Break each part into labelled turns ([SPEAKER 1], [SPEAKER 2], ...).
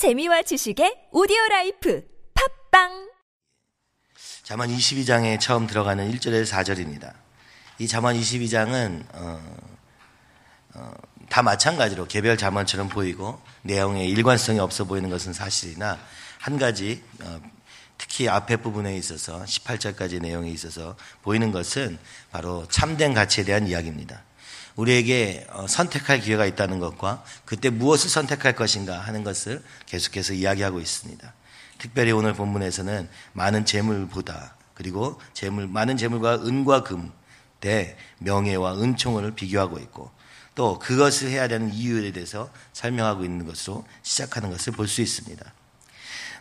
[SPEAKER 1] 재미와 지식의 오디오 라이프 팝빵
[SPEAKER 2] 자만 22장에 처음 들어가는 1절에서 4절입니다. 이 자만 22장은 어, 어, 다 마찬가지로 개별 자만처럼 보이고 내용의 일관성이 없어 보이는 것은 사실이나 한 가지 어, 특히 앞에 부분에 있어서 18절까지 내용에 있어서 보이는 것은 바로 참된 가치에 대한 이야기입니다. 우리에게 어, 선택할 기회가 있다는 것과 그때 무엇을 선택할 것인가 하는 것을 계속해서 이야기하고 있습니다. 특별히 오늘 본문에서는 많은 재물보다 그리고 재물 많은 재물과 은과 금 대 명예와 은총을 비교하고 있고 또 그것을 해야 되는 이유에 대해서 설명하고 있는 것으로 시작하는 것을 볼 수 있습니다.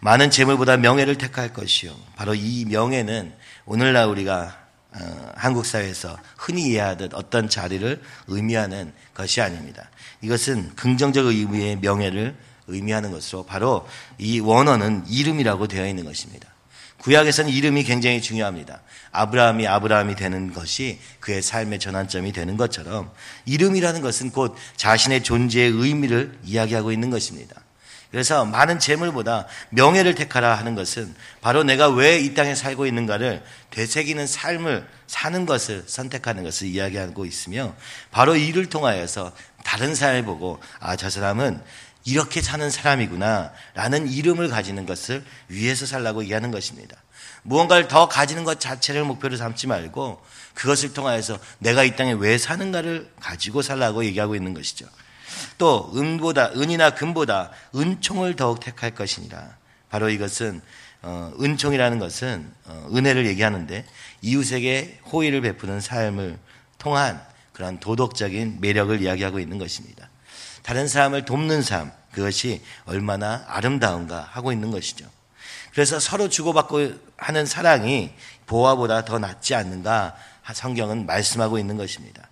[SPEAKER 2] 많은 재물보다 명예를 택할 것이요. 바로 이 명예는 오늘날 우리가 어, 한국 사회에서 흔히 이해하듯 어떤 자리를 의미하는 것이 아닙니다. 이것은 긍정적 의미의 명예를 의미하는 것으로 바로 이 원어는 이름이라고 되어 있는 것입니다. 구약에서는 이름이 굉장히 중요합니다. 아브라함이 아브라함이 되는 것이 그의 삶의 전환점이 되는 것처럼 이름이라는 것은 곧 자신의 존재의 의미를 이야기하고 있는 것입니다. 그래서 많은 재물보다 명예를 택하라 하는 것은 바로 내가 왜 이 땅에 살고 있는가를 되새기는 삶을 사는 것을 선택하는 것을 이야기하고 있으며 바로 이를 통하여서 다른 사람을 보고 아, 저 사람은 이렇게 사는 사람이구나 라는 이름을 가지는 것을 위해서 살라고 이해하는 것입니다. 무언가를 더 가지는 것 자체를 목표로 삼지 말고 그것을 통하여서 내가 이 땅에 왜 사는가를 가지고 살라고 얘기하고 있는 것이죠. 또 은보다 은이나 금보다 은총을 더욱 택할 것이니라. 바로 이것은 어, 은총이라는 것은 어, 은혜를 얘기하는데 이웃에게 호의를 베푸는 삶을 통한 그런 도덕적인 매력을 이야기하고 있는 것입니다. 다른 사람을 돕는 삶 그것이 얼마나 아름다운가 하고 있는 것이죠. 그래서 서로 주고받고 하는 사랑이 보화보다 더 낫지 않는가 성경은 말씀하고 있는 것입니다.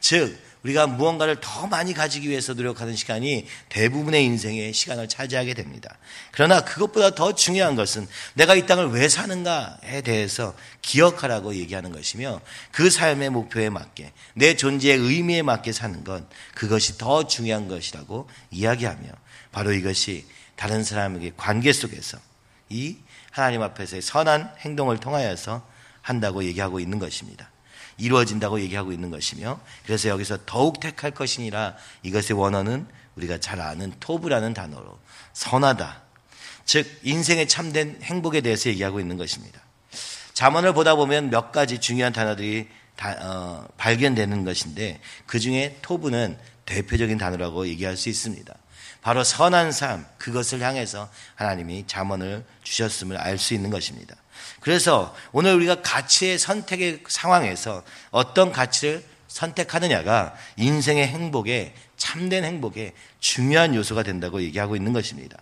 [SPEAKER 2] 즉 우리가 무언가를 더 많이 가지기 위해서 노력하는 시간이 대부분의 인생의 시간을 차지하게 됩니다. 그러나 그것보다 더 중요한 것은 내가 이 땅을 왜 사는가에 대해서 기억하라고 얘기하는 것이며 그 삶의 목표에 맞게 내 존재의 의미에 맞게 사는 건 그것이 더 중요한 것이라고 이야기하며 바로 이것이 다른 사람에게 관계 속에서 이 하나님 앞에서의 선한 행동을 통하여서 한다고 얘기하고 있는 것입니다. 이루어진다고 얘기하고 있는 것이며 그래서 여기서 더욱 택할 것이니라 이것의 원어는 우리가 잘 아는 토브라는 단어로 선하다. 즉인생에 참된 행복에 대해서 얘기하고 있는 것입니다. 자문을 보다 보면 몇 가지 중요한 단어들이 다, 어, 발견되는 것인데 그 중에 토브는 대표적인 단어라고 얘기할 수 있습니다. 바로 선한 삶 그것을 향해서 하나님이 자문을 주셨음을 알 수 있는 것입니다. 그래서 오늘 우리가 가치의 선택의 상황에서 어떤 가치를 선택하느냐가 인생의 행복에 참된 행복에 중요한 요소가 된다고 얘기하고 있는 것입니다.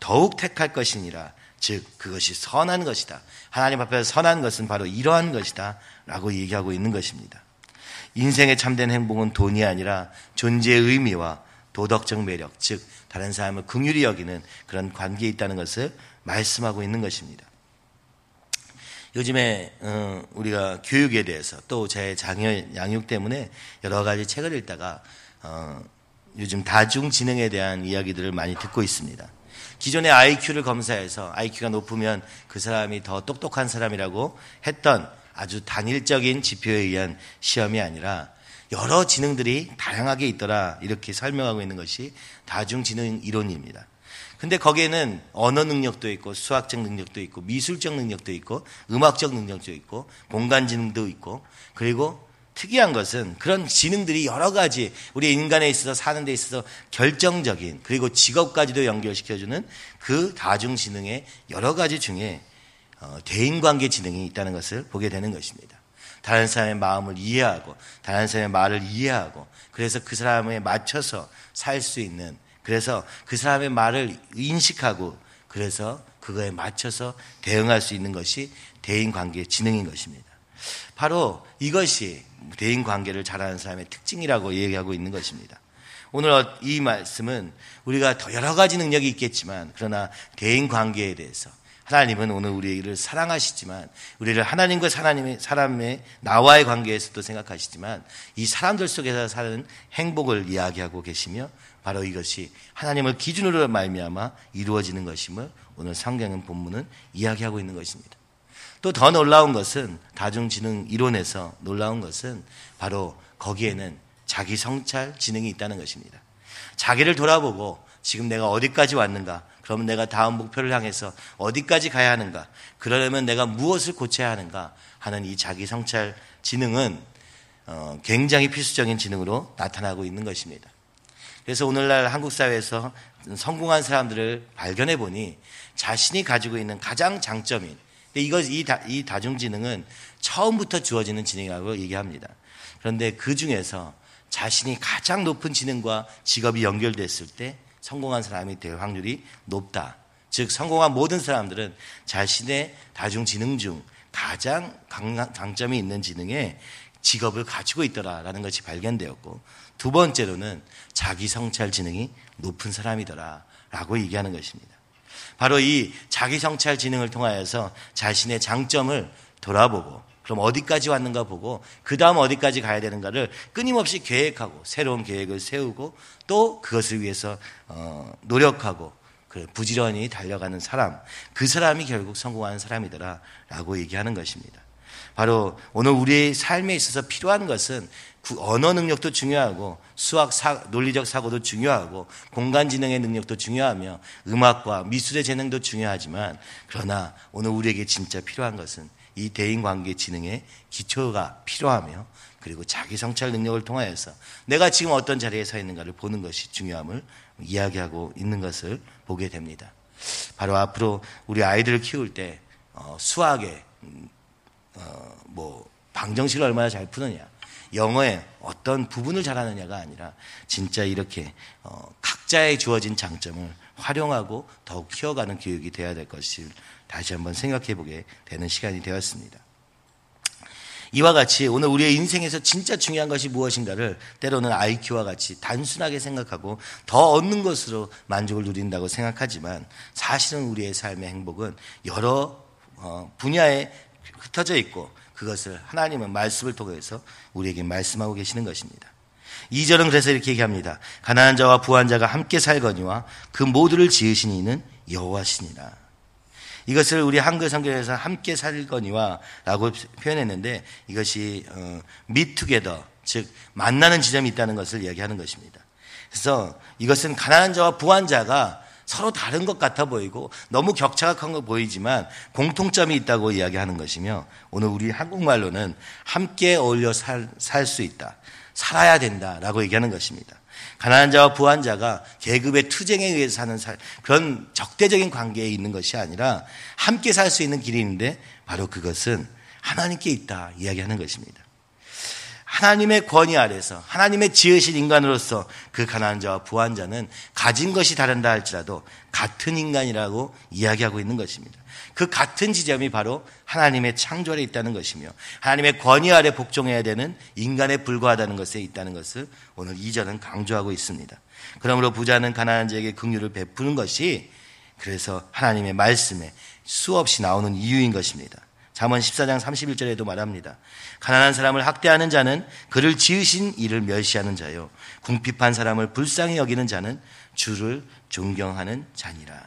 [SPEAKER 2] 더욱 택할 것이니라. 즉 그것이 선한 것이다. 하나님 앞에서 선한 것은 바로 이러한 것이다. 라고 얘기하고 있는 것입니다. 인생의 참된 행복은 돈이 아니라 존재의 의미와 도덕적 매력, 즉 다른 사람을 긍휼히 여기는 그런 관계에 있다는 것을 말씀하고 있는 것입니다. 요즘에 어, 우리가 교육에 대해서 또 제 장애 양육 때문에 여러 가지 책을 읽다가 어, 요즘 다중지능에 대한 이야기들을 많이 듣고 있습니다. 기존의 IQ를 검사해서 IQ가 높으면 그 사람이 더 똑똑한 사람이라고 했던 아주 단일적인 지표에 의한 시험이 아니라 여러 지능들이 다양하게 있더라 이렇게 설명하고 있는 것이 다중지능 이론입니다. 근데 거기에는 언어 능력도 있고 수학적 능력도 있고 미술적 능력도 있고 음악적 능력도 있고 공간 지능도 있고 그리고 특이한 것은 그런 지능들이 여러 가지 우리 인간에 있어서 사는 데 있어서 결정적인 그리고 직업까지도 연결시켜주는 그 다중 지능의 여러 가지 중에 어, 대인관계 지능이 있다는 것을 보게 되는 것입니다. 다른 사람의 마음을 이해하고 다른 사람의 말을 이해하고 그래서 그 사람에 맞춰서 살 수 있는 그래서 그 사람의 말을 인식하고 그래서 그거에 맞춰서 대응할 수 있는 것이 대인 관계의 지능인 것입니다. 바로 이것이 대인 관계를 잘하는 사람의 특징이라고 얘기하고 있는 것입니다. 오늘 이 말씀은 우리가 더 여러 가지 능력이 있겠지만 그러나 대인 관계에 대해서 하나님은 오늘 우리를 사랑하시지만 우리를 하나님과 하나님의 사람의 나와의 관계에서도 생각하시지만 이 사람들 속에서 사는 행복을 이야기하고 계시며 바로 이것이 하나님을 기준으로 말미암아 이루어지는 것임을 오늘 성경은 본문은 이야기하고 있는 것입니다. 또 더 놀라운 것은 다중지능 이론에서 놀라운 것은 바로 거기에는 자기 성찰 지능이 있다는 것입니다. 자기를 돌아보고 지금 내가 어디까지 왔는가 그러면 내가 다음 목표를 향해서 어디까지 가야 하는가? 그러려면 내가 무엇을 고쳐야 하는가? 하는 이 자기 성찰 지능은 어, 굉장히 필수적인 지능으로 나타나고 있는 것입니다. 그래서 오늘날 한국 사회에서 성공한 사람들을 발견해 보니 자신이 가지고 있는 가장 장점인 이거 이, 이 다중지능은 처음부터 주어지는 지능이라고 얘기합니다. 그런데 그 중에서 자신이 가장 높은 지능과 직업이 연결됐을 때 성공한 사람이 될 확률이 높다. 즉 성공한 모든 사람들은 자신의 다중지능 중 가장 강점이 있는 지능에 직업을 가지고 있더라라는 것이 발견되었고 두 번째로는 자기 성찰 지능이 높은 사람이더라라고 얘기하는 것입니다. 바로 이 자기 성찰 지능을 통하여서 자신의 장점을 돌아보고 그럼 어디까지 왔는가 보고 그 다음 어디까지 가야 되는가를 끊임없이 계획하고 새로운 계획을 세우고 또 그것을 위해서 어, 노력하고 그 부지런히 달려가는 사람 그 사람이 결국 성공하는 사람이더라라고 얘기하는 것입니다. 바로 오늘 우리의 삶에 있어서 필요한 것은 언어 능력도 중요하고 수학 사, 논리적 사고도 중요하고 공간 지능의 능력도 중요하며 음악과 미술의 재능도 중요하지만 그러나 오늘 우리에게 진짜 필요한 것은 이 대인 관계 지능의 기초가 필요하며 그리고 자기 성찰 능력을 통하여서 내가 지금 어떤 자리에 서 있는가를 보는 것이 중요함을 이야기하고 있는 것을 보게 됩니다. 바로 앞으로 우리 아이들을 키울 때수학의뭐 어, 음, 어, 방정식을 얼마나 잘 푸느냐 영어의 어떤 부분을 잘하느냐가 아니라 진짜 이렇게 어, 각자의 주어진 장점을 활용하고 더욱 키워가는 교육이 되어야 될 것을 다시 한번 생각해 보게 되는 시간이 되었습니다. 이와 같이 오늘 우리의 인생에서 진짜 중요한 것이 무엇인가를 때로는 IQ와 같이 단순하게 생각하고 더 얻는 것으로 만족을 누린다고 생각하지만 사실은 우리의 삶의 행복은 여러 어, 분야에 흩어져 있고 그것을 하나님은 말씀을 통해서 우리에게 말씀하고 계시는 것입니다. 2절은 그래서 이렇게 얘기합니다. 가난한 자와 부한 자가 함께 살거니와 그 모두를 지으신 이는 여호와시니라. 이것을 우리 한글 성경에서 함께 살거니와라고 표현했는데 이것이 미투게더 어, 즉 만나는 지점이 있다는 것을 이야기하는 것입니다. 그래서 이것은 가난한 자와 부한 자가 서로 다른 것 같아 보이고 너무 격차가 큰 것 보이지만 공통점이 있다고 이야기하는 것이며 오늘 우리 한국말로는 함께 어울려 살 수 있다. 살아야 된다. 라고 얘기하는 것입니다. 가난한 자와 부한 자가 계급의 투쟁에 의해서 사는 살, 그런 적대적인 관계에 있는 것이 아니라 함께 살 수 있는 길이 있는데 바로 그것은 하나님께 있다. 이야기하는 것입니다. 하나님의 권위 아래서 하나님의 지으신 인간으로서 그가난 자와 부한 자는 가진 것이 다른다 할지라도 같은 인간이라고 이야기하고 있는 것입니다. 그 같은 지점이 바로 하나님의 창조에 있다는 것이며 하나님의 권위 아래 복종해야 되는 인간에 불과하다는 것에 있다는 것을 오늘 이절은 강조하고 있습니다. 그러므로 부자는 가난한 자에게 긍휼을 베푸는 것이 그래서 하나님의 말씀에 수없이 나오는 이유인 것입니다. 잠언 14장 31절에도 말합니다. 가난한 사람을 학대하는 자는 그를 지으신 이를 멸시하는 자요. 궁핍한 사람을 불쌍히 여기는 자는 주를 존경하는 자니라.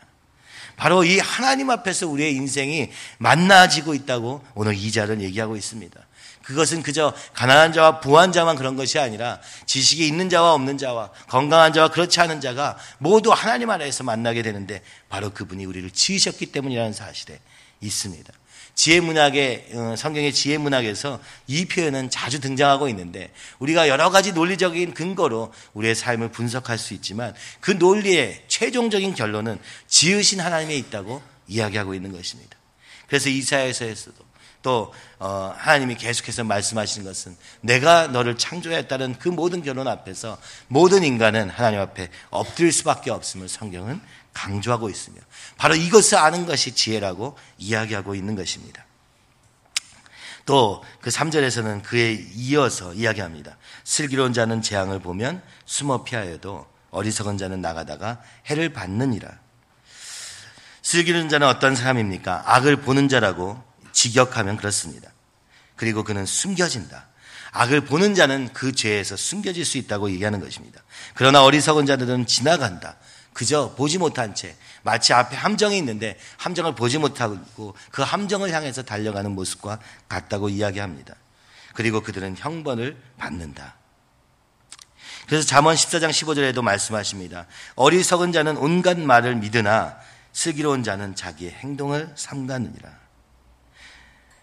[SPEAKER 2] 바로 이 하나님 앞에서 우리의 인생이 만나지고 있다고 오늘 이자를 얘기하고 있습니다. 그것은 그저 가난한 자와 부한 자만 그런 것이 아니라 지식이 있는 자와 없는 자와 건강한 자와 그렇지 않은 자가 모두 하나님 안에서 만나게 되는데 바로 그분이 우리를 지으셨기 때문이라는 사실에 있습니다. 지혜 문학의 어, 성경의 지혜 문학에서 이 표현은 자주 등장하고 있는데 우리가 여러 가지 논리적인 근거로 우리의 삶을 분석할 수 있지만 그 논리의 최종적인 결론은 지으신 하나님에 있다고 이야기하고 있는 것입니다. 그래서 이사야서에서도 또 어, 하나님이 계속해서 말씀하시는 것은 내가 너를 창조했다는 그 모든 결론 앞에서 모든 인간은 하나님 앞에 엎드릴 수밖에 없음을 성경은 강조하고 있으며 바로 이것을 아는 것이 지혜라고 이야기하고 있는 것입니다. 또 그 3절에서는 그에 이어서 이야기합니다. 슬기로운 자는 재앙을 보면 숨어 피하여도 어리석은 자는 나가다가 해를 받느니라. 슬기로운 자는 어떤 사람입니까? 악을 보는 자라고 직역하면 그렇습니다. 그리고 그는 숨겨진다. 악을 보는 자는 그 죄에서 숨겨질 수 있다고 얘기하는 것입니다. 그러나 어리석은 자들은 지나간다. 그저 보지 못한 채 마치 앞에 함정이 있는데 함정을 보지 못하고 그 함정을 향해서 달려가는 모습과 같다고 이야기합니다. 그리고 그들은 형벌을 받는다. 그래서 잠언 14장 15절에도 말씀하십니다. 어리석은 자는 온갖 말을 믿으나 슬기로운 자는 자기의 행동을 삼가느니라.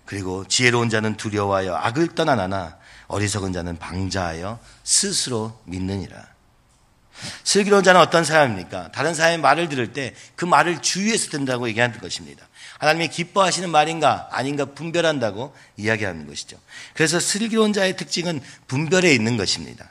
[SPEAKER 2] 그리고 지혜로운 자는 두려워하여 악을 떠나나나 어리석은 자는 방자하여 스스로 믿느니라. 슬기로운 자는 어떤 사람입니까? 다른 사람의 말을 들을 때 그 말을 주의해서 든다고 얘기하는 것입니다. 하나님이 기뻐하시는 말인가 아닌가 분별한다고 이야기하는 것이죠. 그래서 슬기로운 자의 특징은 분별에 있는 것입니다.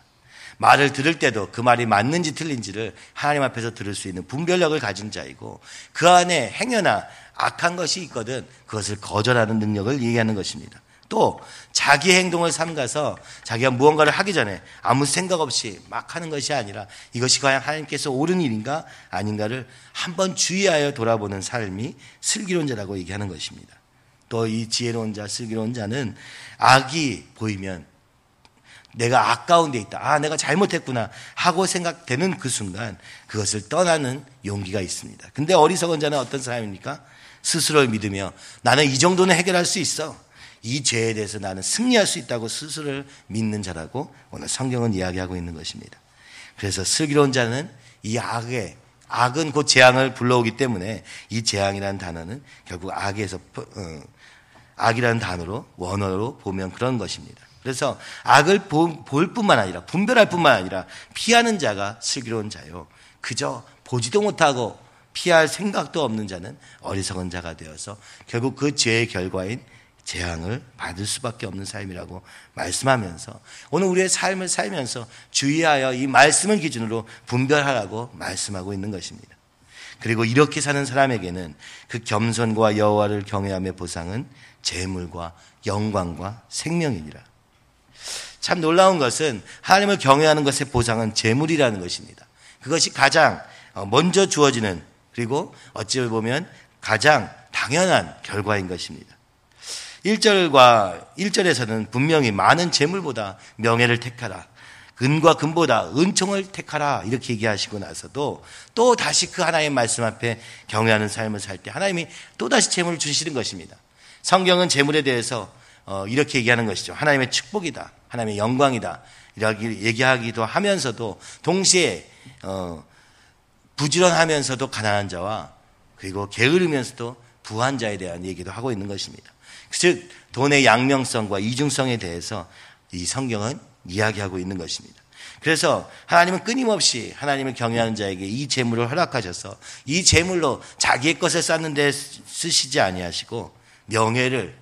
[SPEAKER 2] 말을 들을 때도 그 말이 맞는지 틀린지를 하나님 앞에서 들을 수 있는 분별력을 가진 자이고 그 안에 행여나 악한 것이 있거든 그것을 거절하는 능력을 얘기하는 것입니다. 또자기 행동을 삼가서 자기가 무언가를 하기 전에 아무 생각 없이 막 하는 것이 아니라 이것이 과연 하나님께서 옳은 일인가 아닌가를 한번 주의하여 돌아보는 삶이 슬기로운 자라고 얘기하는 것입니다. 또 이 지혜로운 자, 슬기로운 자는 악이 보이면 내가 아까운 데 있다. 아, 내가 잘못했구나. 하고 생각되는 그 순간 그것을 떠나는 용기가 있습니다. 근데 어리석은 자는 어떤 사람입니까? 스스로를 믿으며 나는 이 정도는 해결할 수 있어. 이 죄에 대해서 나는 승리할 수 있다고 스스로를 믿는 자라고 오늘 성경은 이야기하고 있는 것입니다. 그래서 슬기로운 자는 이 악의 악은 곧 재앙을 불러오기 때문에 이 재앙이라는 단어는 결국 악에서 어, 악이라는 단어로 원어로 보면 그런 것입니다. 그래서 악을 볼 뿐만 아니라 분별할 뿐만 아니라 피하는 자가 슬기로운 자요. 그저 보지도 못하고 피할 생각도 없는 자는 어리석은 자가 되어서 결국 그 죄의 결과인 재앙을 받을 수밖에 없는 삶이라고 말씀하면서 오늘 우리의 삶을 살면서 주의하여 이 말씀을 기준으로 분별하라고 말씀하고 있는 것입니다. 그리고 이렇게 사는 사람에게는 그 겸손과 여호와를 경외함의 보상은 재물과 영광과 생명이니라. 참 놀라운 것은 하나님을 경외하는 것의 보상은 재물이라는 것입니다. 그것이 가장 어, 먼저 주어지는 그리고 어찌 보면 가장 당연한 결과인 것입니다. 1절과 1절에서는 분명히 많은 재물보다 명예를 택하라. 은과 금보다 은총을 택하라 이렇게 얘기하시고 나서도 또 다시 그 하나님의 말씀 앞에 경외하는 삶을 살 때 하나님이 또 다시 재물을 주시는 것입니다. 성경은 재물에 대해서 어, 이렇게 얘기하는 것이죠. 하나님의 축복이다, 하나님의 영광이다 이렇게 얘기하기도 하면서도 동시에 어, 부지런하면서도 가난한 자와 그리고 게으르면서도 부한 자에 대한 얘기도 하고 있는 것입니다. 즉 돈의 양명성과 이중성에 대해서 이 성경은 이야기하고 있는 것입니다. 그래서 하나님은 끊임없이 하나님을 경외하는 자에게 이 재물을 허락하셔서 이 재물로 자기의 것에 쌓는데 쓰시지 아니하시고 명예를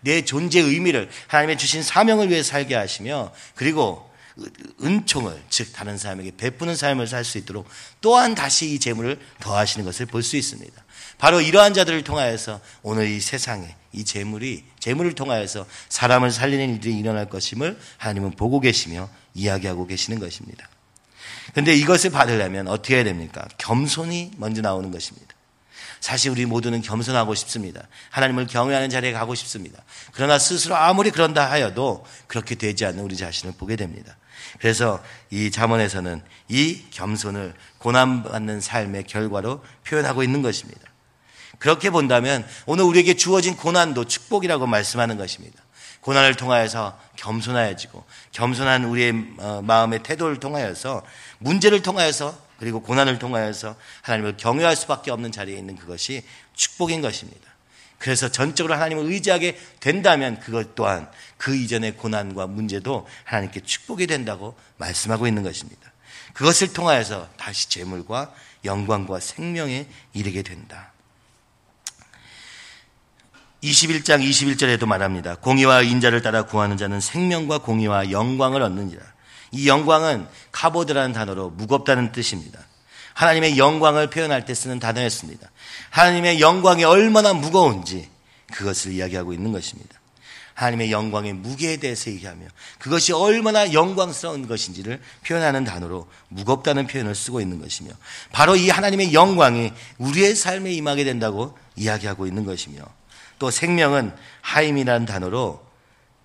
[SPEAKER 2] 내존재 의미를 하나님의 주신 사명을 위해 살게 하시며 그리고 은총을 즉 다른 사람에게 베푸는 삶을 살 수 있도록 또한 다시 이 재물을 더하시는 것을 볼 수 있습니다. 바로 이러한 자들을 통하여서 오늘 이 세상에 이 재물이 재물을 통하여서 사람을 살리는 일들이 일어날 것임을 하나님은 보고 계시며 이야기하고 계시는 것입니다. 그런데 이것을 받으려면 어떻게 해야 됩니까? 겸손이 먼저 나오는 것입니다. 사실 우리 모두는 겸손하고 싶습니다. 하나님을 경외하는 자리에 가고 싶습니다. 그러나 스스로 아무리 그런다 하여도 그렇게 되지 않는 우리 자신을 보게 됩니다. 그래서 이 자문에서는 이 겸손을 고난받는 삶의 결과로 표현하고 있는 것입니다. 그렇게 본다면 오늘 우리에게 주어진 고난도 축복이라고 말씀하는 것입니다. 고난을 통하여서 겸손하여지고 겸손한 우리의 어, 마음의 태도를 통하여서 문제를 통하여서 그리고 고난을 통하여서 하나님을 경외할 수밖에 없는 자리에 있는 그것이 축복인 것입니다. 그래서 전적으로 하나님을 의지하게 된다면 그것 또한 그 이전의 고난과 문제도 하나님께 축복이 된다고 말씀하고 있는 것입니다. 그것을 통하여서 다시 재물과 영광과 생명에 이르게 된다. 21장 21절에도 말합니다. 공의와 인자를 따라 구하는 자는 생명과 공의와 영광을 얻느니라. 이 영광은 카보드라는 단어로 무겁다는 뜻입니다. 하나님의 영광을 표현할 때 쓰는 단어였습니다. 하나님의 영광이 얼마나 무거운지 그것을 이야기하고 있는 것입니다. 하나님의 영광의 무게에 대해서 얘기하며 그것이 얼마나 영광스러운 것인지를 표현하는 단어로 무겁다는 표현을 쓰고 있는 것이며 바로 이 하나님의 영광이 우리의 삶에 임하게 된다고 이야기하고 있는 것이며 또 생명은 하임이라는 단어로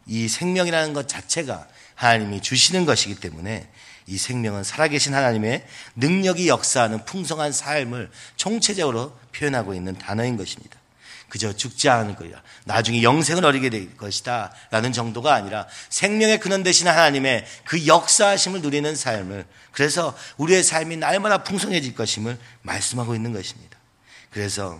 [SPEAKER 2] 이 생명이라는 것 자체가 하나님이 주시는 것이기 때문에 이 생명은 살아계신 하나님의 능력이 역사하는 풍성한 삶을 총체적으로 표현하고 있는 단어인 것입니다. 그저 죽지 않을 거라. 나중에 영생을 어리게 될 것이다. 라는 정도가 아니라 생명의 근원 되신 하나님의 그역사심을 누리는 삶을 그래서 우리의 삶이 날마다 풍성해질 것임을 말씀하고 있는 것입니다. 그래서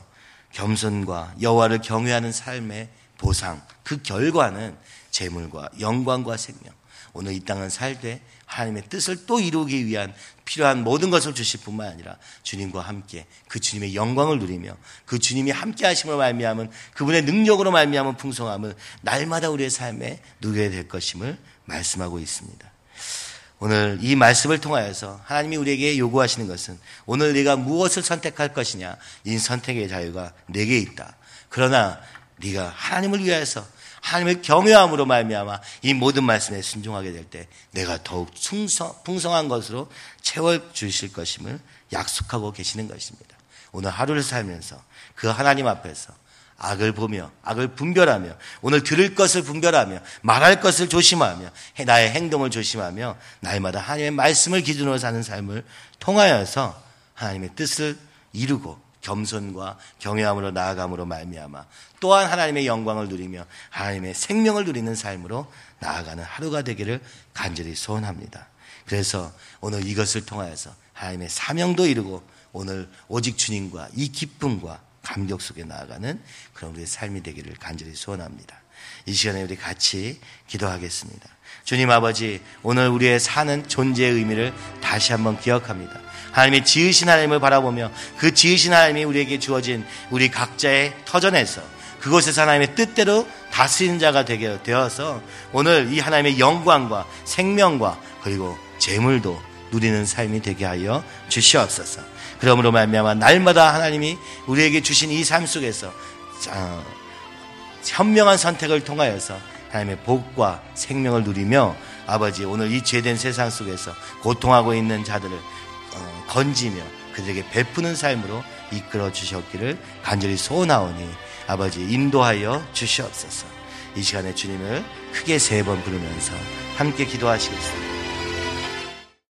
[SPEAKER 2] 겸손과 여호와를 경외하는 삶의 보상 그 결과는 재물과 영광과 생명 오늘 이 땅은 살되 하나님의 뜻을 또 이루기 위한 필요한 모든 것을 주실 뿐만 아니라 주님과 함께 그 주님의 영광을 누리며 그 주님이 함께 하심을 말미암은 그분의 능력으로 말미암은 풍성함을 날마다 우리의 삶에 누리게 될 것임을 말씀하고 있습니다. 오늘 이 말씀을 통하여서 하나님이 우리에게 요구하시는 것은 오늘 네가 무엇을 선택할 것이냐 이 선택의 자유가 내게 있다. 그러나 네가 하나님을 위하여서 하나님을 경외함으로 말미암아 이 모든 말씀에 순종하게 될 때 내가 더욱 풍성, 한 것으로 채워 주실 것임을 약속하고 계시는 것입니다. 오늘 하루를 살면서 그 하나님 앞에서 악을 보며 악을 분별하며 오늘 들을 것을 분별하며 말할 것을 조심하며 나의 행동을 조심하며 날마다 하나님의 말씀을 기준으로 사는 삶을 통하여서 하나님의 뜻을 이루고 겸손과 경외함으로 나아감으로 말미암아 또한 하나님의 영광을 누리며 하나님의 생명을 누리는 삶으로 나아가는 하루가 되기를 간절히 소원합니다. 그래서 오늘 이것을 통하여서 하나님의 사명도 이루고 오늘 오직 주님과 이 기쁨과 감격 속에 나아가는 그런 우리의 삶이 되기를 간절히 소원합니다. 이 시간에 우리 같이 기도하겠습니다. 주님 아버지, 오늘 우리의 사는 존재의 의미를 다시 한번 기억합니다. 하나님의 지으신 하나님을 바라보며 그 지으신 하나님이 우리에게 주어진 우리 각자의 터전에서 그곳에서 하나님의 뜻대로 다스리는 자가 되게 되어서 오늘 이 하나님의 영광과 생명과 그리고 재물도 누리는 삶이 되게 하여 주시옵소서. 그러므로 말미암아 날마다 하나님이 우리에게 주신 이 삶 속에서 어, 현명한 선택을 통하여서 하나님의 복과 생명을 누리며 아버지 오늘 이 죄된 세상 속에서 고통하고 있는 자들을 어, 건지며 그들에게 베푸는 삶으로 이끌어 주셨기를 간절히 소원하오니 아버지 인도하여 주시옵소서. 이 시간에 주님을 크게 세 번 부르면서 함께 기도하시겠습니다.